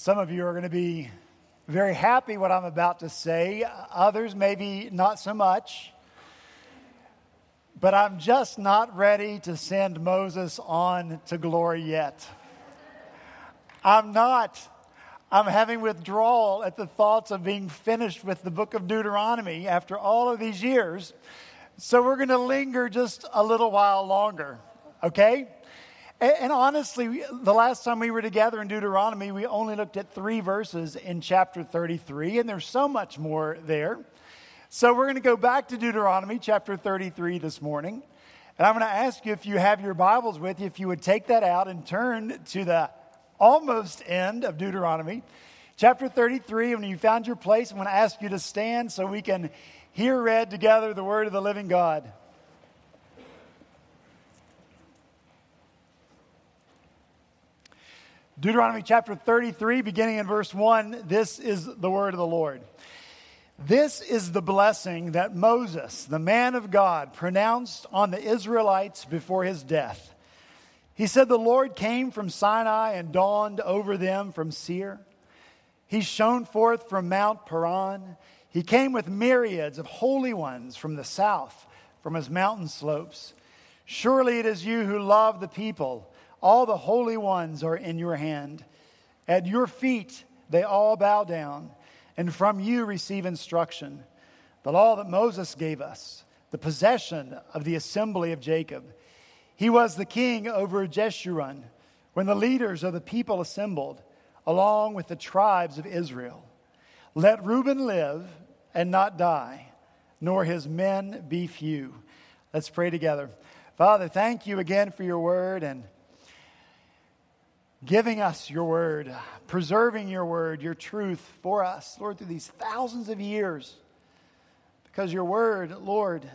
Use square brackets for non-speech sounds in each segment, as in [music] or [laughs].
Some of you are going to be very happy what I'm about to say, others maybe not so much. But I'm just not ready to send Moses on to glory yet. I'm not. I'm having withdrawal at the thoughts of being finished with the book of Deuteronomy after all of these years. So we're going to linger just a little while longer, okay? And, and, honestly, the last time we were together in Deuteronomy, we only looked at three verses in chapter 33, and there's so much more there. So we're going to go back to Deuteronomy chapter 33 this morning. And I'm going to ask you if you have your Bibles with you, if you would take that out and turn to the almost end of Deuteronomy, chapter 33. When you found your place, I'm going to ask you to stand so we can hear read together the word of the living God. Deuteronomy chapter 33, beginning in verse 1, this is the word of the Lord. This is the blessing that Moses, the man of God, pronounced on the Israelites before his death. He said, The Lord came from Sinai and dawned over them from Seir. He shone forth from Mount Paran. He came with myriads of holy ones from the south, from his mountain slopes. Surely it is you who love the people all the holy ones are in your hand. At your feet they all bow down, and from you receive instruction. The law that Moses gave us, the possession of the assembly of Jacob. He was the king over Jeshurun when the leaders of the people assembled, along with the tribes of Israel. Let Reuben live and not die, nor his men be few. Let's pray together. Father, thank you again for your word and giving us your word, preserving your word, your truth for us, Lord, through these thousands of years. Because your word, Lord,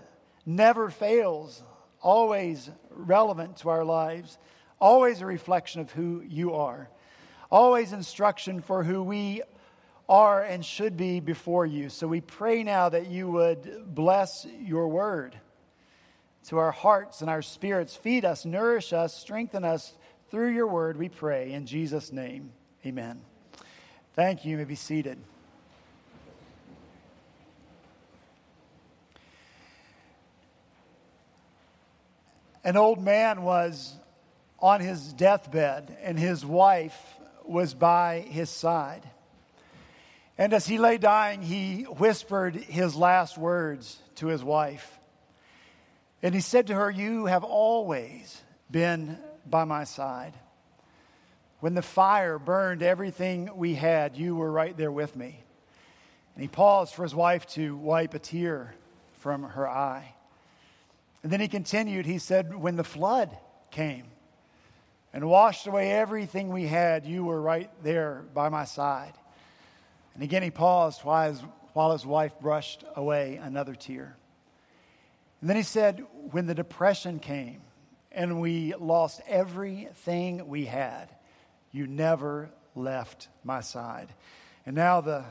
never fails, always relevant to our lives, always a reflection of who you are, always instruction for who we are and should be before you. So we pray now that you would bless your word to our hearts and our spirits, feed us, nourish us, strengthen us through your word, we pray. In Jesus' name, amen. Thank you. You may be seated. An old man was on his deathbed, and his wife was by his side. And as he lay dying, he whispered his last words to his wife. And he said to her, You have always been by my side. When the fire burned everything we had, you were right there with me. And he paused for his wife to wipe a tear from her eye. And then he continued, he said, When the flood came and washed away everything we had, you were right there by my side. And again he paused while his, while his wife brushed away another tear. And then he said, When the depression came and we lost everything we had, you never left my side. And now the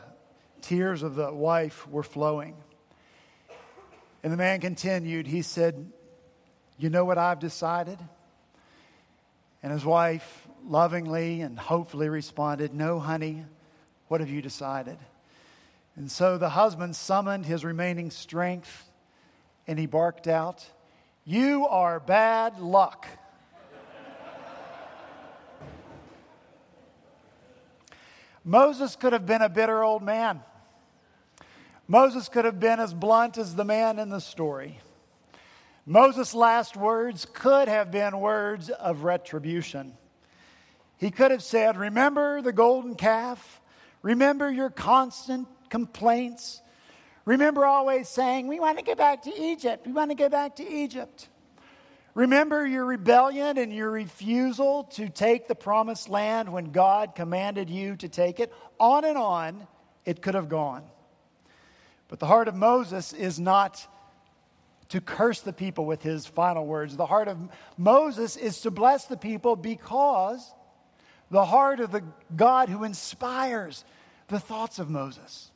tears of the wife were flowing. And the man continued, he said, You know what I've decided? And his wife lovingly and hopefully responded, No, honey, what have you decided? And so the husband summoned his remaining strength and he barked out, you are bad luck. Moses could have been a bitter old man. Moses could have been as blunt as the man in the story. Moses' last words could have been words of retribution. He could have said, Remember the golden calf? Remember your constant complaints? Remember always saying, We want to go back to Egypt. We want to go back to Egypt. Remember your rebellion and your refusal to take the promised land when God commanded you to take it. On and on, it could have gone. But the heart of Moses is not to curse the people with his final words. The heart of Moses is to bless the people because the heart of the God who inspires the thoughts of Moses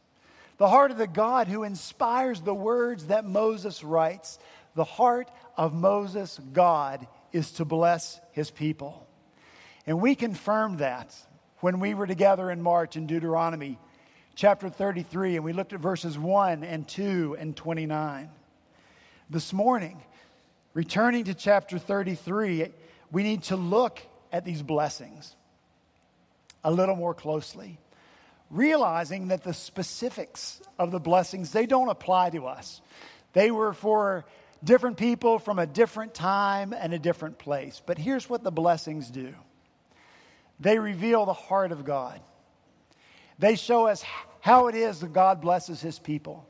the heart of the God who inspires the words that Moses writes. The heart of Moses, God, is to bless his people. And we confirmed that when we were together in March in Deuteronomy chapter 33, and we looked at verses 1 and 2 and 29. This morning, returning to chapter 33, we need to look at these blessings a little more closely, realizing that the specifics of the blessings, they don't apply to us. They were for different people from a different time and a different place. But here's what the blessings do they reveal the heart of God. They show us how it is that God blesses his people.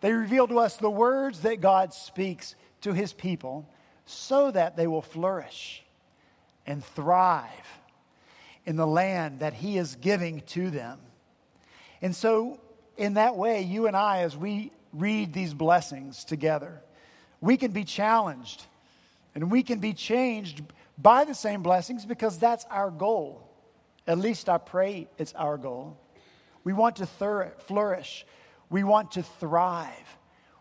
They reveal to us the words that God speaks to his people so that they will flourish and thrive in the land that he is giving to them. And so, in that way, you and I, as we read these blessings together, we can be challenged and we can be changed by the same blessings because that's our goal. At least I pray it's our goal. We want to flourish, we want to thrive,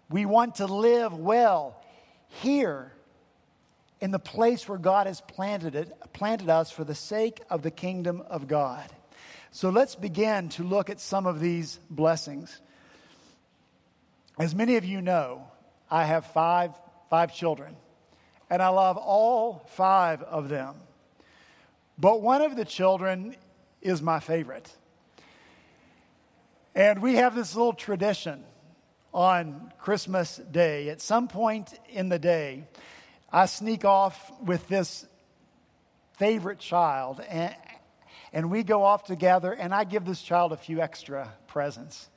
we want to live well here in the place where God has planted it, planted us for the sake of the kingdom of God. So let's begin to look at some of these blessings. As many of you know, I have five, five children, and I love all five of them. But one of the children is my favorite. And we have this little tradition on Christmas Day. At some point in the day, I sneak off with this favorite child, and, and we go off together, and I give this child a few extra presents.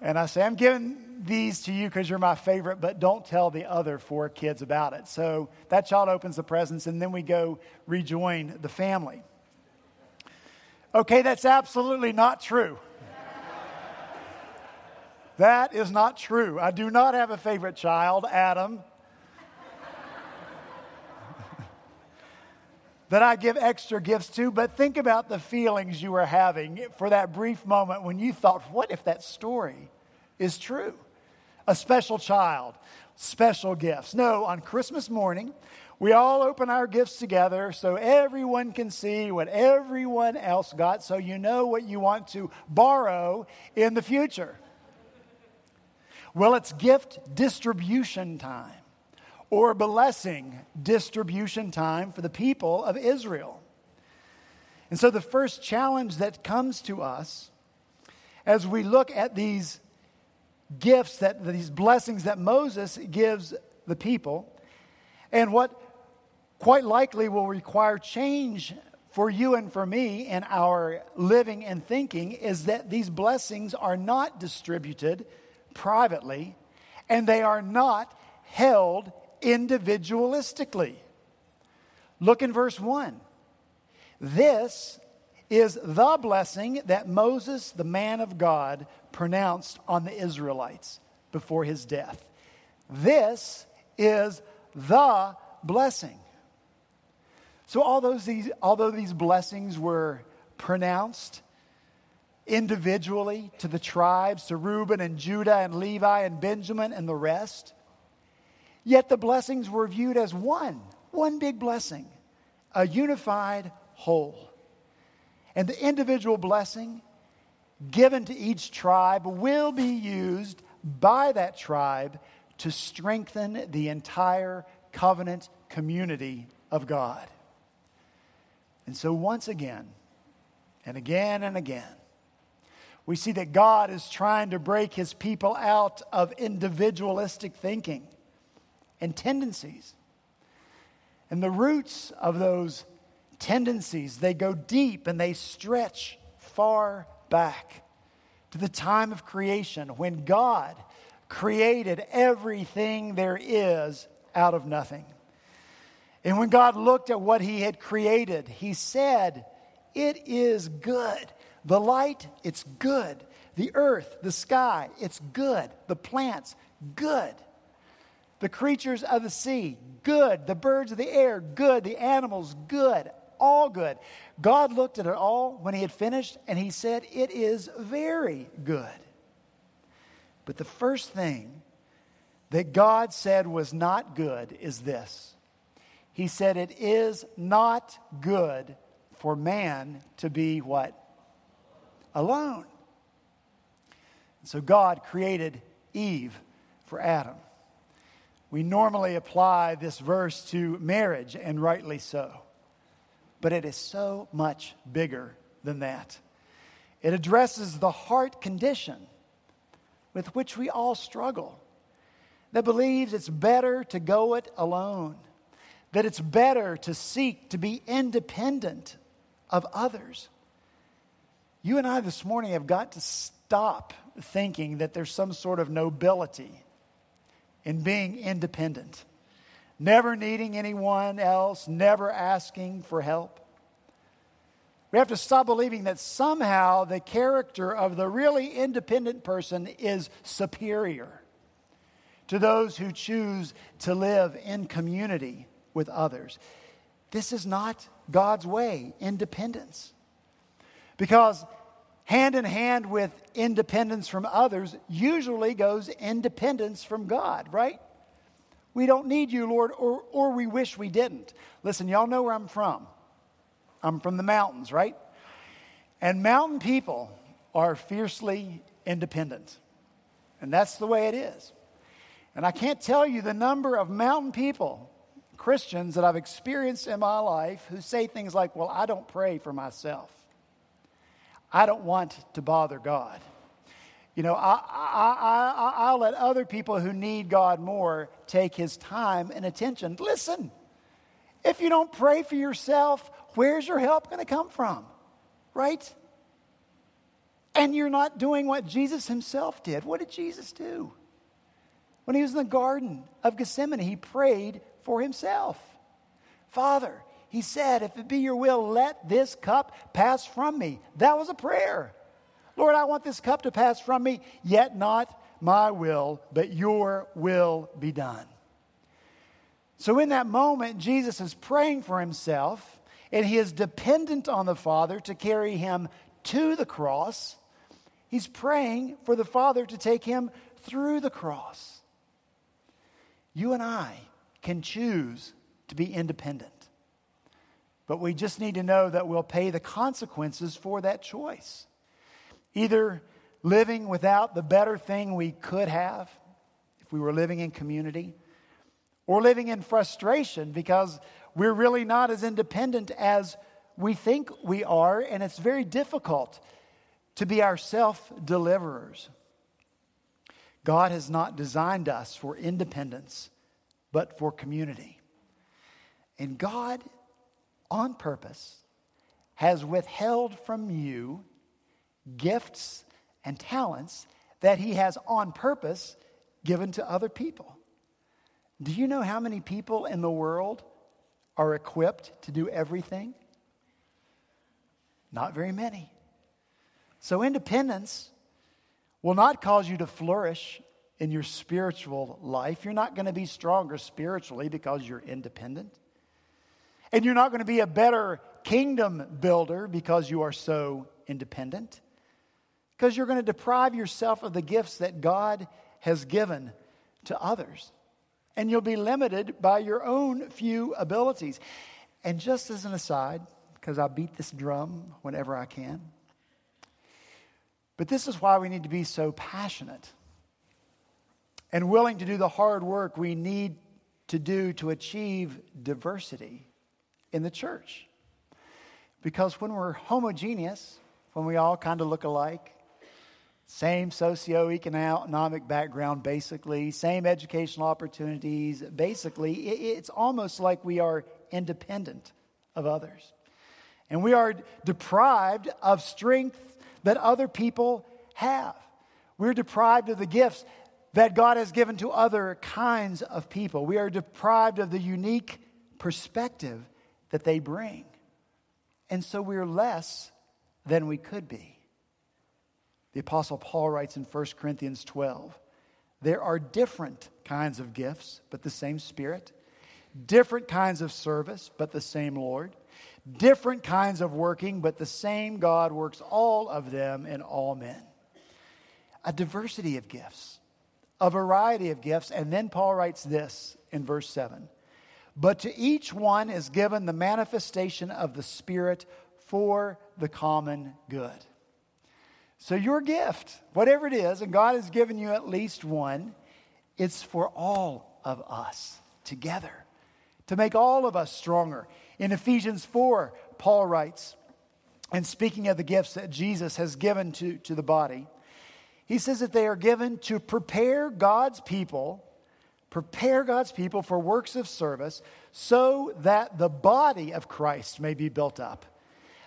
And I say, I'm giving these to you because you're my favorite, but don't tell the other four kids about it. So that child opens the presents, and then we go rejoin the family. Okay, that's absolutely not true. that is not true. I do not have a favorite child, Adam. That I give extra gifts to, but think about the feelings you were having for that brief moment when you thought, what if that story is true? A special child, special gifts. No, on Christmas morning, we all open our gifts together so everyone can see what everyone else got, so you know what you want to borrow in the future. Well, it's gift distribution time or blessing distribution time for the people of Israel. And so, the first challenge that comes to us as we look at these gifts, that these blessings that Moses gives the people, and what quite likely will require change for you and for me in our living and thinking, is that these blessings are not distributed privately and they are not held individualistically. Look in verse 1. This is the blessing that Moses, the man of God, pronounced on the Israelites before his death. This is the blessing. So, although these, although these blessings were pronounced individually to the tribes, to Reuben and Judah and Levi and Benjamin and the rest, Yet the blessings were viewed as one, one big blessing, a unified whole. And the individual blessing given to each tribe will be used by that tribe to strengthen the entire covenant community of God. And so, once again, and again and again, we see that God is trying to break his people out of individualistic thinking and tendencies. And the roots of those tendencies, they go deep and they stretch far back to the time of creation when God created everything there is out of nothing. And when God looked at what he had created, he said, It is good. The light, it's good. The earth, the sky, it's good. The plants, good. The creatures of the sea, good. The birds of the air, good. The animals, good. All good. God looked at it all when he had finished and he said, It is very good. But the first thing that God said was not good is this He said, It is not good for man to be what? Alone. So God created Eve for Adam. We normally apply this verse to marriage, and rightly so. But it is so much bigger than that. It addresses the heart condition with which we all struggle that believes it's better to go it alone, that it's better to seek to be independent of others. You and I this morning have got to stop thinking that there's some sort of nobility in being independent, never needing anyone else, never asking for help. We have to stop believing that somehow the character of the really independent person is superior to those who choose to live in community with others. This is not God's way, independence. Because hand in hand with independence from others usually goes independence from God, right? We don't need you, Lord, or, or we wish we didn't. Listen, y'all know where I'm from. I'm from the mountains, right? And mountain people are fiercely independent. And that's the way it is. And I can't tell you the number of mountain people, Christians, that I've experienced in my life who say things like, Well, I don't pray for myself. I don't want to bother God. You know, I, I, I, I'll let other people who need God more take his time and attention. Listen, if you don't pray for yourself, where's your help going to come from? Right? And you're not doing what Jesus himself did. What did Jesus do? When he was in the Garden of Gethsemane, he prayed for himself. Father, he said, If it be your will, let this cup pass from me. That was a prayer. Lord, I want this cup to pass from me, yet not my will, but your will be done. So, in that moment, Jesus is praying for himself, and he is dependent on the Father to carry him to the cross. He's praying for the Father to take him through the cross. You and I can choose to be independent. But we just need to know that we'll pay the consequences for that choice. Either living without the better thing we could have if we were living in community, or living in frustration because we're really not as independent as we think we are, and it's very difficult to be our self deliverers. God has not designed us for independence, but for community. And God on purpose, has withheld from you gifts and talents that he has on purpose given to other people. Do you know how many people in the world are equipped to do everything? Not very many. So, independence will not cause you to flourish in your spiritual life. You're not going to be stronger spiritually because you're independent. And you're not going to be a better kingdom builder because you are so independent. Because you're going to deprive yourself of the gifts that God has given to others. And you'll be limited by your own few abilities. And just as an aside, because I beat this drum whenever I can, but this is why we need to be so passionate and willing to do the hard work we need to do to achieve diversity in the church. Because when we're homogeneous, when we all kind of look alike, same socioeconomic background, basically, same educational opportunities, basically, it's almost like we are independent of others. And we are deprived of strength that other people have. We're deprived of the gifts that God has given to other kinds of people. We are deprived of the unique perspective that they bring. And so we're less than we could be. The Apostle Paul writes in 1 Corinthians 12 there are different kinds of gifts, but the same Spirit, different kinds of service, but the same Lord, different kinds of working, but the same God works all of them in all men. A diversity of gifts, a variety of gifts. And then Paul writes this in verse 7 but to each one is given the manifestation of the Spirit for the common good. So, your gift, whatever it is, and God has given you at least one, it's for all of us together to make all of us stronger. In Ephesians 4, Paul writes, and speaking of the gifts that Jesus has given to, to the body, he says that they are given to prepare God's people, prepare God's people for works of service so that the body of Christ may be built up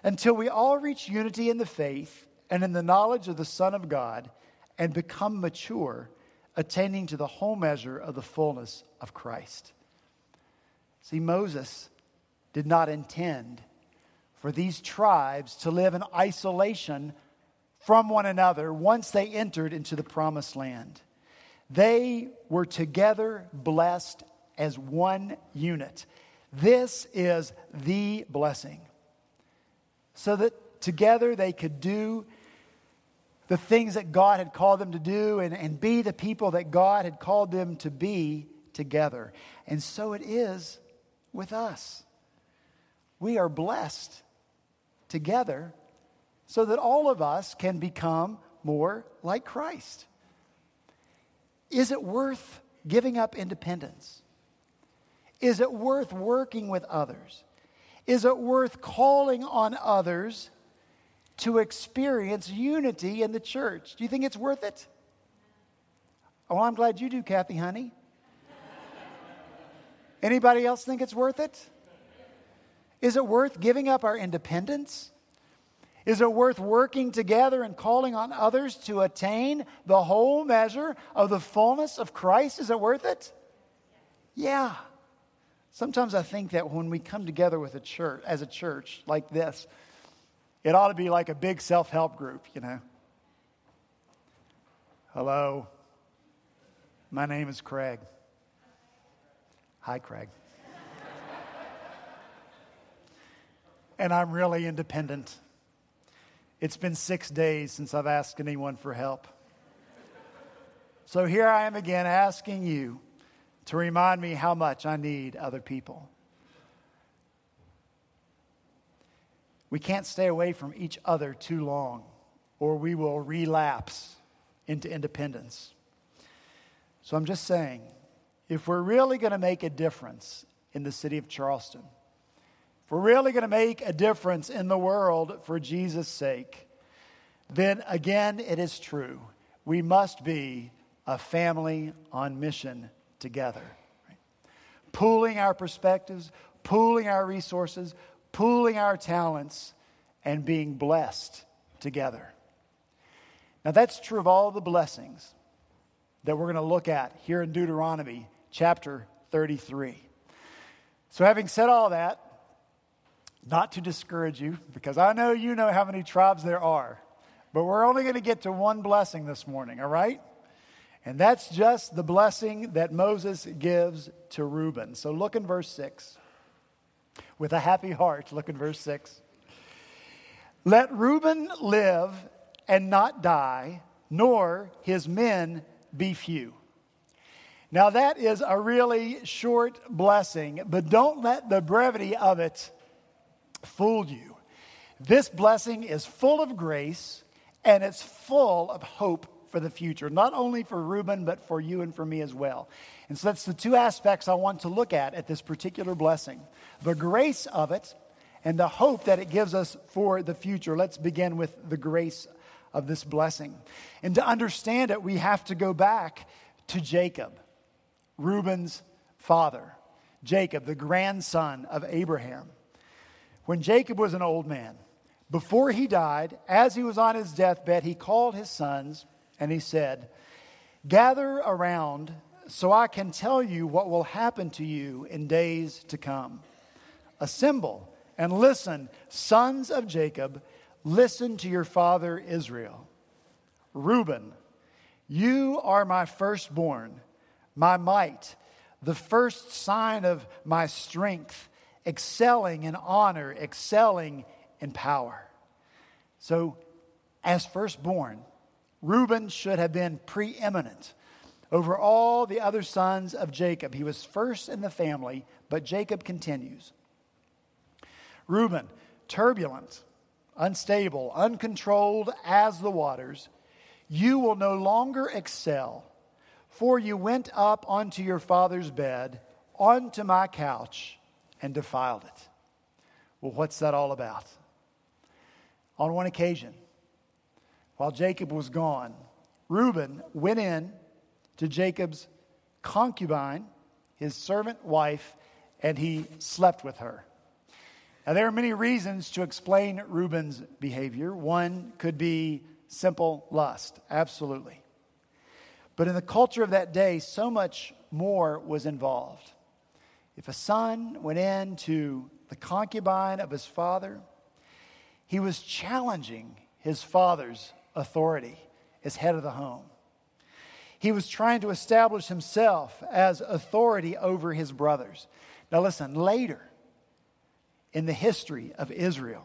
until we all reach unity in the faith and in the knowledge of the Son of God and become mature, attaining to the whole measure of the fullness of Christ. See, Moses did not intend for these tribes to live in isolation from one another once they entered into the promised land. They were together blessed as one unit. This is the blessing. So that together they could do the things that God had called them to do and, and be the people that God had called them to be together. And so it is with us. We are blessed together so that all of us can become more like Christ. Is it worth giving up independence? Is it worth working with others? Is it worth calling on others to experience unity in the church? Do you think it's worth it? Oh, I'm glad you do, Kathy, honey. Anybody else think it's worth it? Is it worth giving up our independence? Is it worth working together and calling on others to attain the whole measure of the fullness of Christ? Is it worth it? Yeah. Sometimes I think that when we come together with a church, as a church like this, it ought to be like a big self help group, you know. Hello, my name is Craig. Hi, Craig. [laughs] and I'm really independent. It's been six days since I've asked anyone for help. So here I am again asking you to remind me how much I need other people. We can't stay away from each other too long, or we will relapse into independence. So I'm just saying, if we're really going to make a difference in the city of Charleston, we're really going to make a difference in the world for Jesus' sake, then again, it is true. We must be a family on mission together. Right? Pooling our perspectives, pooling our resources, pooling our talents, and being blessed together. Now, that's true of all the blessings that we're going to look at here in Deuteronomy chapter 33. So, having said all that, not to discourage you, because I know you know how many tribes there are, but we're only going to get to one blessing this morning, all right? And that's just the blessing that Moses gives to Reuben. So look in verse 6. With a happy heart, look in verse 6. Let Reuben live and not die, nor his men be few. Now, that is a really short blessing, but don't let the brevity of it fool you. This blessing is full of grace and it's full of hope for the future, not only for Reuben, but for you and for me as well. And so that's the two aspects I want to look at at this particular blessing the grace of it and the hope that it gives us for the future. Let's begin with the grace of this blessing. And to understand it, we have to go back to Jacob, Reuben's father, Jacob, the grandson of Abraham. When Jacob was an old man, before he died, as he was on his deathbed, he called his sons and he said, Gather around so I can tell you what will happen to you in days to come. Assemble and listen, sons of Jacob, listen to your father Israel. Reuben, you are my firstborn, my might, the first sign of my strength excelling in honor, excelling in power. So, as firstborn, Reuben should have been preeminent over all the other sons of Jacob. He was first in the family, but Jacob continues. Reuben, turbulent, unstable, uncontrolled as the waters, you will no longer excel, for you went up onto your father's bed, onto my couch, and defiled it. Well, what's that all about? On one occasion, while Jacob was gone, Reuben went in to Jacob's concubine, his servant wife, and he slept with her. Now, there are many reasons to explain Reuben's behavior. One could be simple lust, absolutely. But in the culture of that day, so much more was involved. If a son went in to the concubine of his father, he was challenging his father's authority as head of the home. He was trying to establish himself as authority over his brothers. Now, listen, later, in the history of Israel.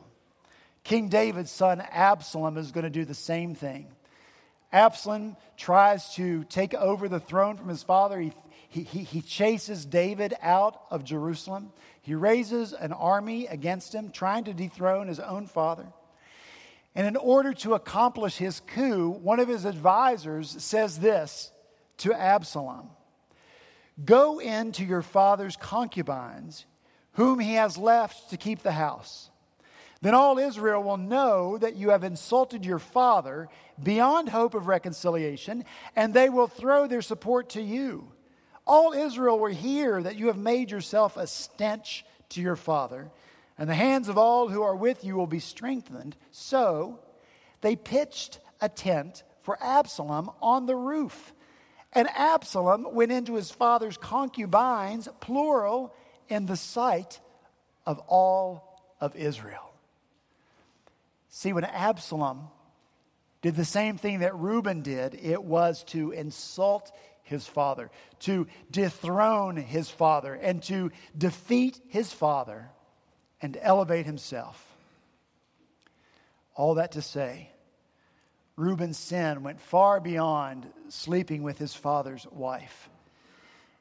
King David's son Absalom is going to do the same thing. Absalom tries to take over the throne from his father. He, he, he, chases David out of Jerusalem. He raises an army against him, trying to dethrone his own father. And in order to accomplish his coup, one of his advisors says this to Absalom Go into your father's concubines whom he has left to keep the house. Then all Israel will know that you have insulted your father beyond hope of reconciliation, and they will throw their support to you. All Israel will hear that you have made yourself a stench to your father, and the hands of all who are with you will be strengthened. So they pitched a tent for Absalom on the roof. And Absalom went into his father's concubines, plural, in the sight of all of Israel. See, when Absalom did the same thing that Reuben did, it was to insult his father, to dethrone his father, and to defeat his father and elevate himself. All that to say, Reuben's sin went far beyond sleeping with his father's wife.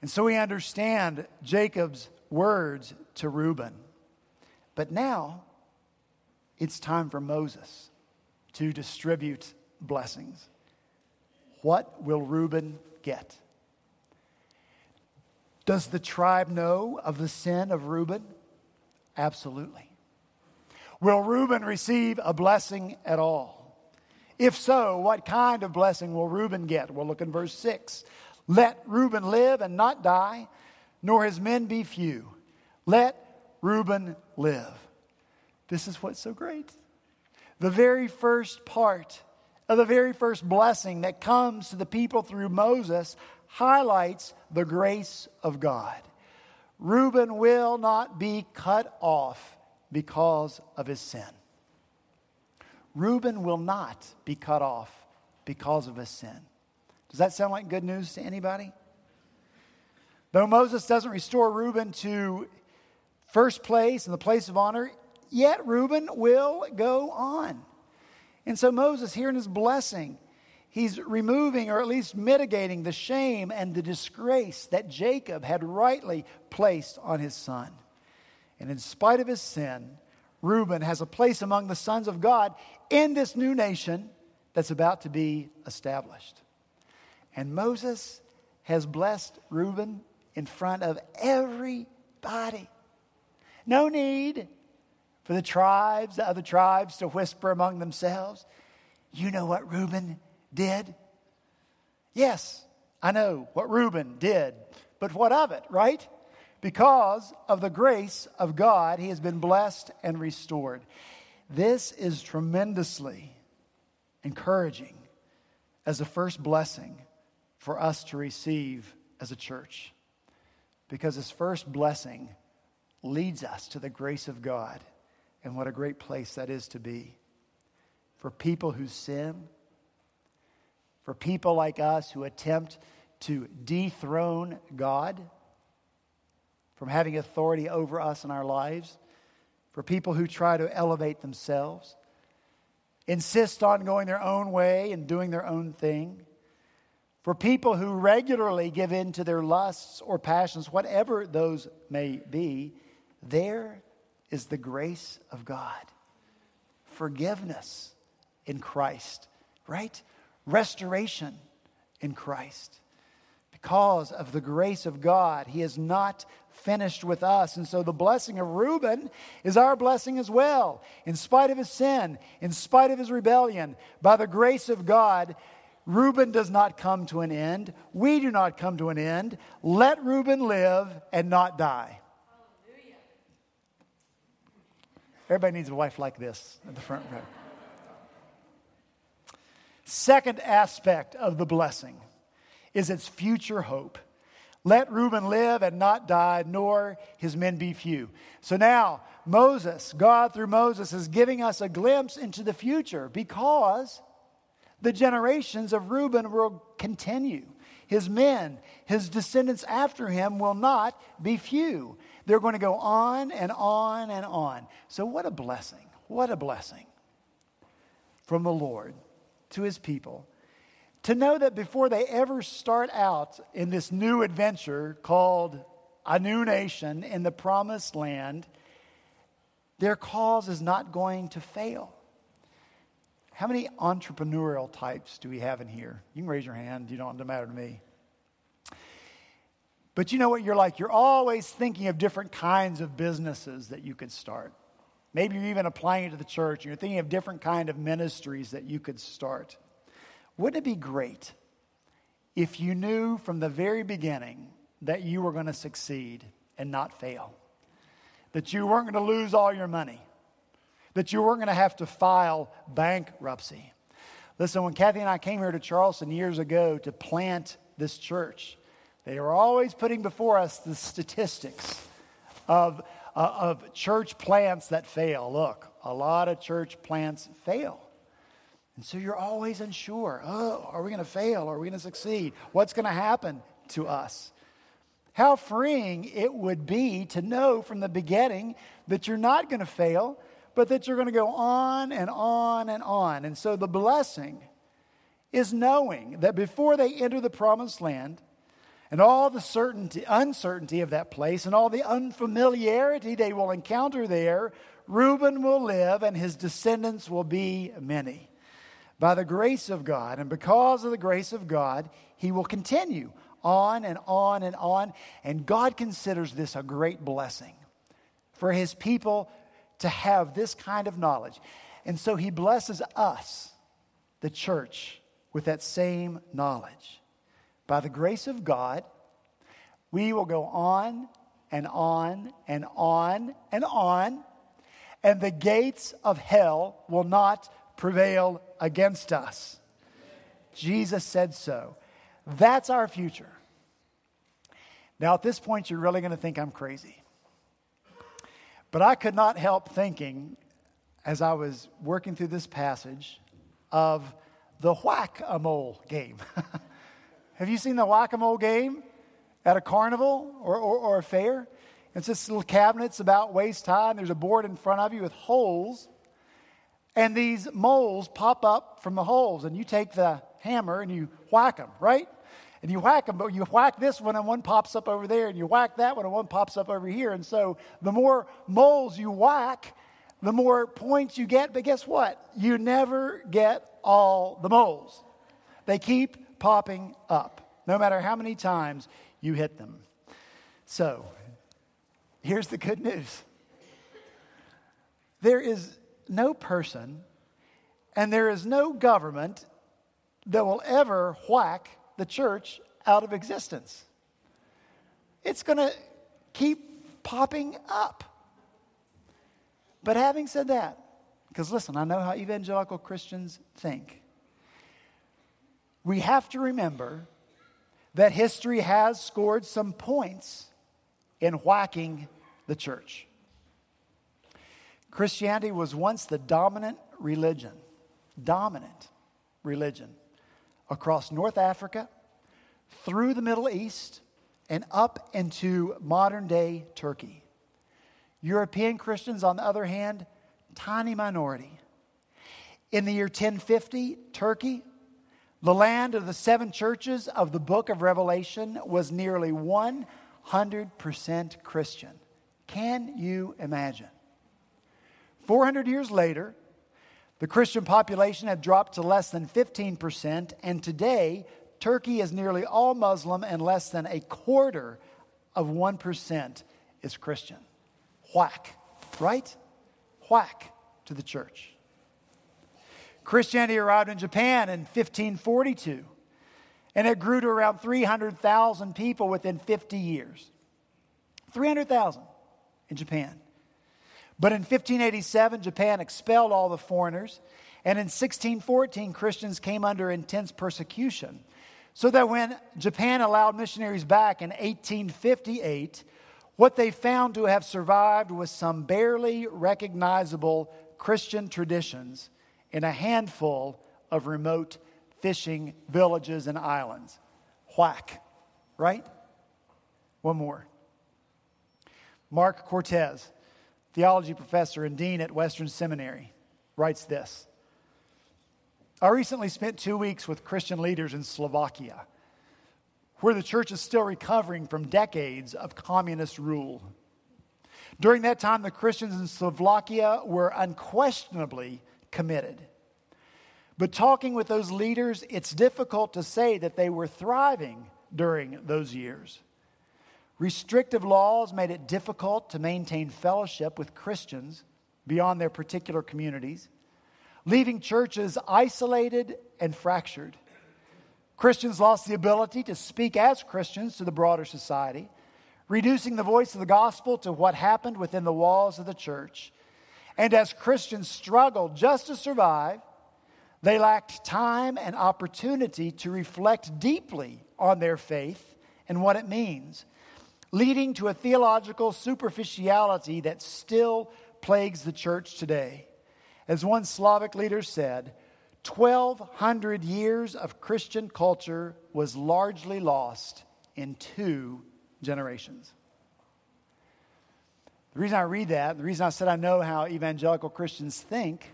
And so we understand Jacob's words to Reuben. But now it's time for Moses to distribute blessings. What will Reuben get? Does the tribe know of the sin of Reuben? Absolutely. Will Reuben receive a blessing at all? If so, what kind of blessing will Reuben get? We'll look in verse 6. Let Reuben live and not die nor his men be few. Let Reuben live. This is what's so great. The very first part of the very first blessing that comes to the people through Moses highlights the grace of God. Reuben will not be cut off because of his sin. Reuben will not be cut off because of his sin. Does that sound like good news to anybody? Though Moses doesn't restore Reuben to first place and the place of honor, yet Reuben will go on. And so Moses, here in his blessing, he's removing or at least mitigating the shame and the disgrace that Jacob had rightly placed on his son. And in spite of his sin, Reuben has a place among the sons of God in this new nation that's about to be established. And Moses has blessed Reuben in front of everybody. No need for the tribes, the other tribes, to whisper among themselves. You know what Reuben did? Yes, I know what Reuben did, but what of it, right? Because of the grace of God, he has been blessed and restored. This is tremendously encouraging as a first blessing for us to receive as a church because this first blessing leads us to the grace of God. And what a great place that is to be. For people who sin, for people like us who attempt to dethrone God from having authority over us in our lives, for people who try to elevate themselves, insist on going their own way and doing their own thing for people who regularly give in to their lusts or passions, whatever those may be, there is the grace of God forgiveness in Christ, right? Restoration in Christ. Because of the grace of God, He is not finished with us. And so the blessing of Reuben is our blessing as well. In spite of his sin, in spite of his rebellion, by the grace of God, Reuben does not come to an end. We do not come to an end. Let Reuben live and not die. Everybody needs a wife like this at the front row. Second aspect of the blessing is its future hope. Let Reuben live and not die, nor his men be few. So now, Moses, God through Moses, is giving us a glimpse into the future because the generations of Reuben will continue. His men, his descendants after him will not be few. They're going to go on and on and on. So, what a blessing! What a blessing from the Lord to his people to know that before they ever start out in this new adventure called a new nation in the promised land, their cause is not going to fail. How many entrepreneurial types do we have in here? You can raise your hand, you don't, it doesn't matter to me. But you know what you're like? You're always thinking of different kinds of businesses that you could start. Maybe you're even applying it to the church and you're thinking of different kind of ministries that you could start. Wouldn't it be great if you knew from the very beginning that you were going to succeed and not fail? That you weren't going to lose all your money? That you weren't going to have to file bankruptcy? Listen, when Kathy and I came here to Charleston years ago to plant this church, they were always putting before us the statistics of, uh, of church plants that fail. Look, a lot of church plants fail. And so you're always unsure. Oh, are we going to fail? Are we going to succeed? What's going to happen to us? How freeing it would be to know from the beginning that you're not going to fail, but that you're going to go on and on and on. And so the blessing is knowing that before they enter the promised land, and all the certainty, uncertainty of that place and all the unfamiliarity they will encounter there, Reuben will live and his descendants will be many by the grace of God, and because of the grace of God, he will continue on and on and on. And God considers this a great blessing for his people to have this kind of knowledge. And so he blesses us, the church, with that same knowledge. By the grace of God, we will go on and on and on and on, and the gates of hell will not prevail against us. Jesus said so. That's our future. Now, at this point, you're really going to think I'm crazy. But I could not help thinking, as I was working through this passage, of the whack a mole game. [laughs] Have you seen the whack a mole game at a carnival or, or, or a fair? It's just little cabinets about waist high, and there's a board in front of you with holes and these moles pop up from the holes, and you take the hammer and you whack them, right? And you whack them, but you whack this one and one pops up over there, and you whack that one and one pops up over here. And so the more moles you whack, the more points you get. But guess what? You never get all the moles. They keep popping up, no matter how many times you hit them. So here's the good news there is no person and there is no government that will ever whack the church out of existence. It's going to keep popping up. But having said that, because listen, I know how evangelical Christians think. We have to remember that history has scored some points in whacking the church. Christianity was once the dominant religion, dominant religion across North Africa, through the Middle East, and up into modern day Turkey. European Christians, on the other hand, tiny minority. In the year 1050, Turkey, the land of the seven churches of the book of Revelation, was nearly 100% Christian. Can you imagine? 400 years later, The Christian population had dropped to less than 15%, and today, Turkey is nearly all Muslim and less than a quarter of 1% is Christian. Whack, right? Whack to the church. Christianity arrived in Japan in 1542, and it grew to around 300,000 people within 50 years. 300,000 in Japan. But in 1587, Japan expelled all the foreigners, and in 1614, Christians came under intense persecution. So that when Japan allowed missionaries back in 1858, what they found to have survived was some barely recognizable Christian traditions in a handful of remote fishing villages and islands. Whack, right? One more. Marc Cortez, theology professor and dean at Western Seminary, writes this I recently spent two weeks with Christian leaders in Slovakia, where the church is still recovering from decades of communist rule. During that time, the Christians in Slovakia were unquestionably committed. But talking with those leaders, it's difficult to say that they were thriving during those years. Restrictive laws made it difficult to maintain fellowship with Christians beyond their particular communities, leaving churches isolated and fractured. Christians lost the ability to speak as Christians to the broader society, reducing the voice of the gospel to what happened within the walls of the church. And as Christians struggled just to survive, they lacked time and opportunity to reflect deeply on their faith and what it means leading to a theological superficiality that still plagues the church today. As one Slavic leader said, 1,200 years of Christian culture was largely lost in two generations. The reason I read that, the reason I said I know how evangelical Christians think,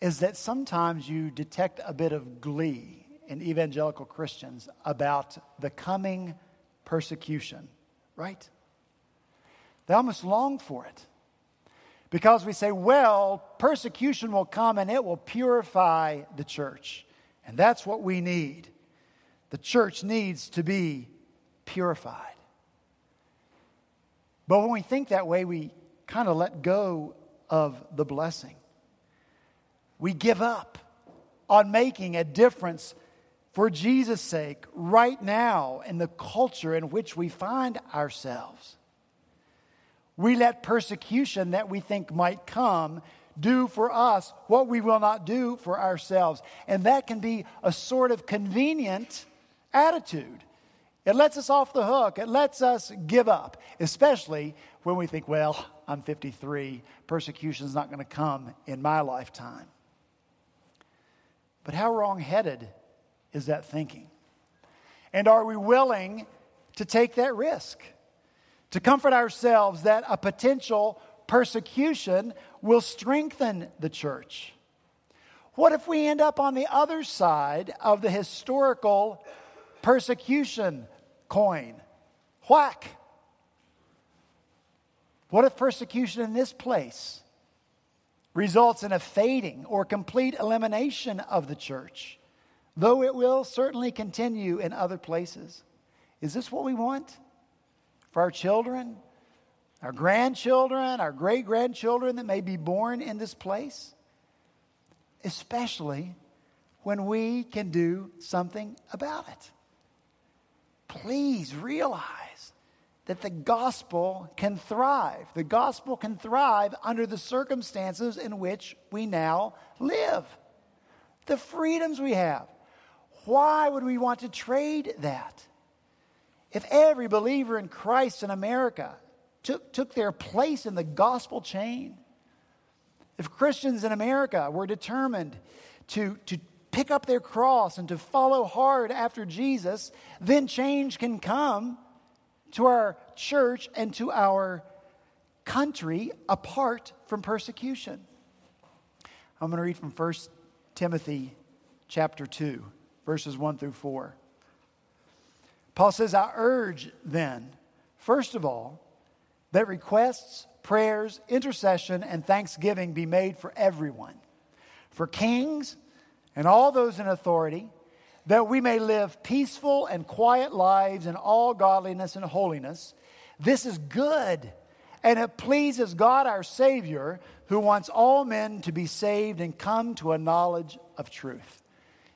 is that sometimes you detect a bit of glee in evangelical Christians about the coming persecution, right? They almost long for it. Because we say, well, persecution will come and it will purify the church. And that's what we need. The church needs to be purified. But when we think that way, we kind of let go of the blessing. We give up on making a difference for Jesus' sake right now in the culture in which we find ourselves. We let persecution that we think might come do for us what we will not do for ourselves. And that can be a sort of convenient attitude. It lets us off the hook. It lets us give up, especially when we think, well, I'm 53. Persecution is not going to come in my lifetime. But how wrong headed is that thinking? And are we willing to take that risk? To comfort ourselves that a potential persecution will strengthen the church? What if we end up on the other side of the historical persecution coin? Whack! What if persecution in this place results in a fading or complete elimination of the church? Though it will certainly continue in other places. Is this what we want for our children, our grandchildren, our great grandchildren that may be born in this place? Especially when we can do something about it. Please realize that the gospel can thrive. The gospel can thrive under the circumstances in which we now live. The freedoms we have, why would we want to trade that? If every believer in Christ in America took, took their place in the gospel chain, if Christians in America were determined to, to pick up their cross and to follow hard after Jesus, then change can come to our church and to our country apart from persecution. I'm going to read from 1 Timothy chapter 2 verses 1 through 4. Paul says, I urge then, first of all, that requests, prayers, intercession, and thanksgiving be made for everyone, for kings and all those in authority, that we may live peaceful and quiet lives in all godliness and holiness. This is good, and it pleases God our Savior, who wants all men to be saved and come to a knowledge of truth.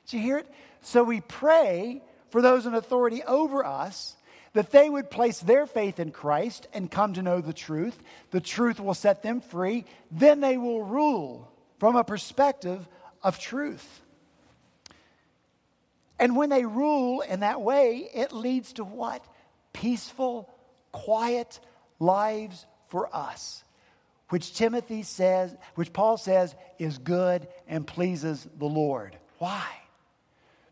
Did you hear it? So we pray for those in authority over us that they would place their faith in Christ and come to know the truth. The truth will set them free. Then they will rule from a perspective of truth. And when they rule in that way, it leads to what? Peaceful, quiet lives for us, which Timothy says, which Paul says is good and pleases the Lord. Why?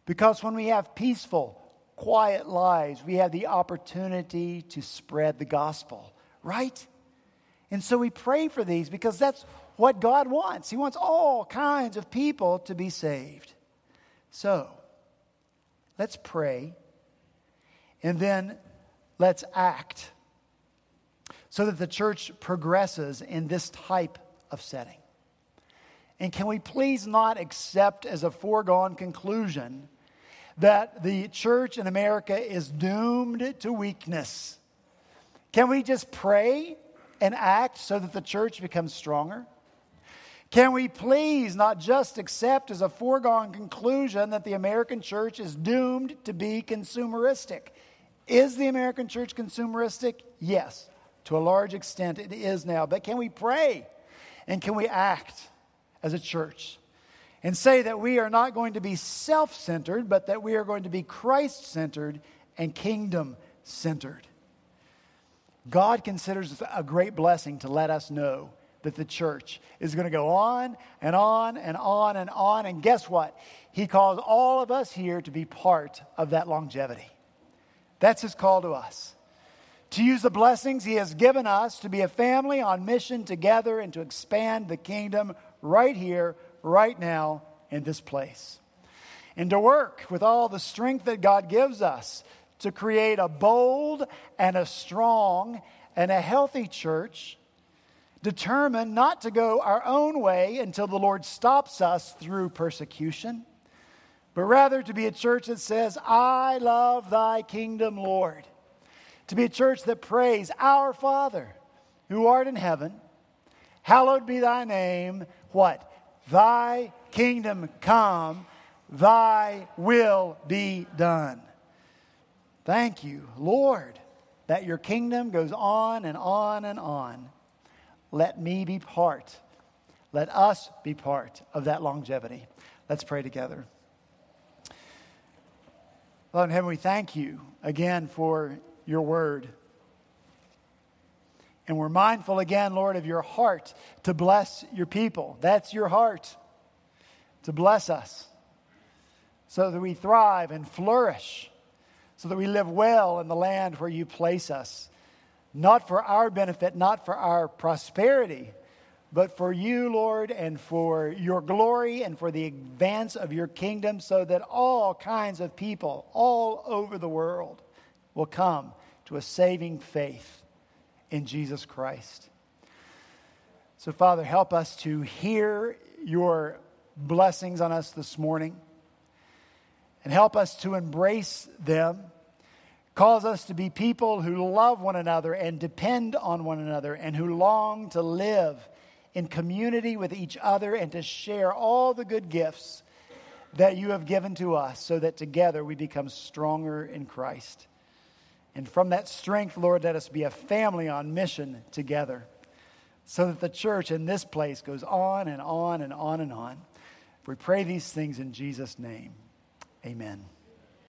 Because when we have peaceful, quiet lives, we have the opportunity to spread the gospel, right? And so we pray for these because that's what God wants. He wants all kinds of people to be saved. So, let's pray and then let's act so that the church progresses in this type of setting. And can we please not accept as a foregone conclusion that the church in America is doomed to weakness. Can we just pray and act so that the church becomes stronger? Can we please not just accept as a foregone conclusion that the American church is doomed to be consumeristic? Is the American church consumeristic? Yes, to a large extent it is now. But can we pray and can we act as a church and say that we are not going to be self centered, but that we are going to be Christ centered and kingdom centered. God considers it a great blessing to let us know that the church is going to go on and on and on and on. And guess what? He calls all of us here to be part of that longevity. That's his call to us. To use the blessings he has given us to be a family on mission together and to expand the kingdom right here right now in this place. And to work with all the strength that God gives us to create a bold and a strong and a healthy church, determined not to go our own way until the Lord stops us through persecution, but rather to be a church that says, I love thy kingdom, Lord. To be a church that prays, Our Father, who art in heaven, hallowed be thy name. What? Thy kingdom come, thy will be done. Thank you, Lord, that your kingdom goes on and on and on. Let me be part. Let us be part of that longevity. Let's pray together. Lord in heaven, we thank you again for your word. And we're mindful again, Lord, of your heart to bless your people. That's your heart to bless us so that we thrive and flourish, so that we live well in the land where you place us. Not for our benefit, not for our prosperity, but for you, Lord, and for your glory and for the advance of your kingdom, so that all kinds of people all over the world will come to a saving faith in Jesus Christ. So, Father, help us to hear your blessings on us this morning and help us to embrace them. Cause us to be people who love one another and depend on one another and who long to live in community with each other and to share all the good gifts that you have given to us so that together we become stronger in Christ. And from that strength, Lord, let us be a family on mission together so that the church in this place goes on and on and on and on. We pray these things in Jesus' name. Amen.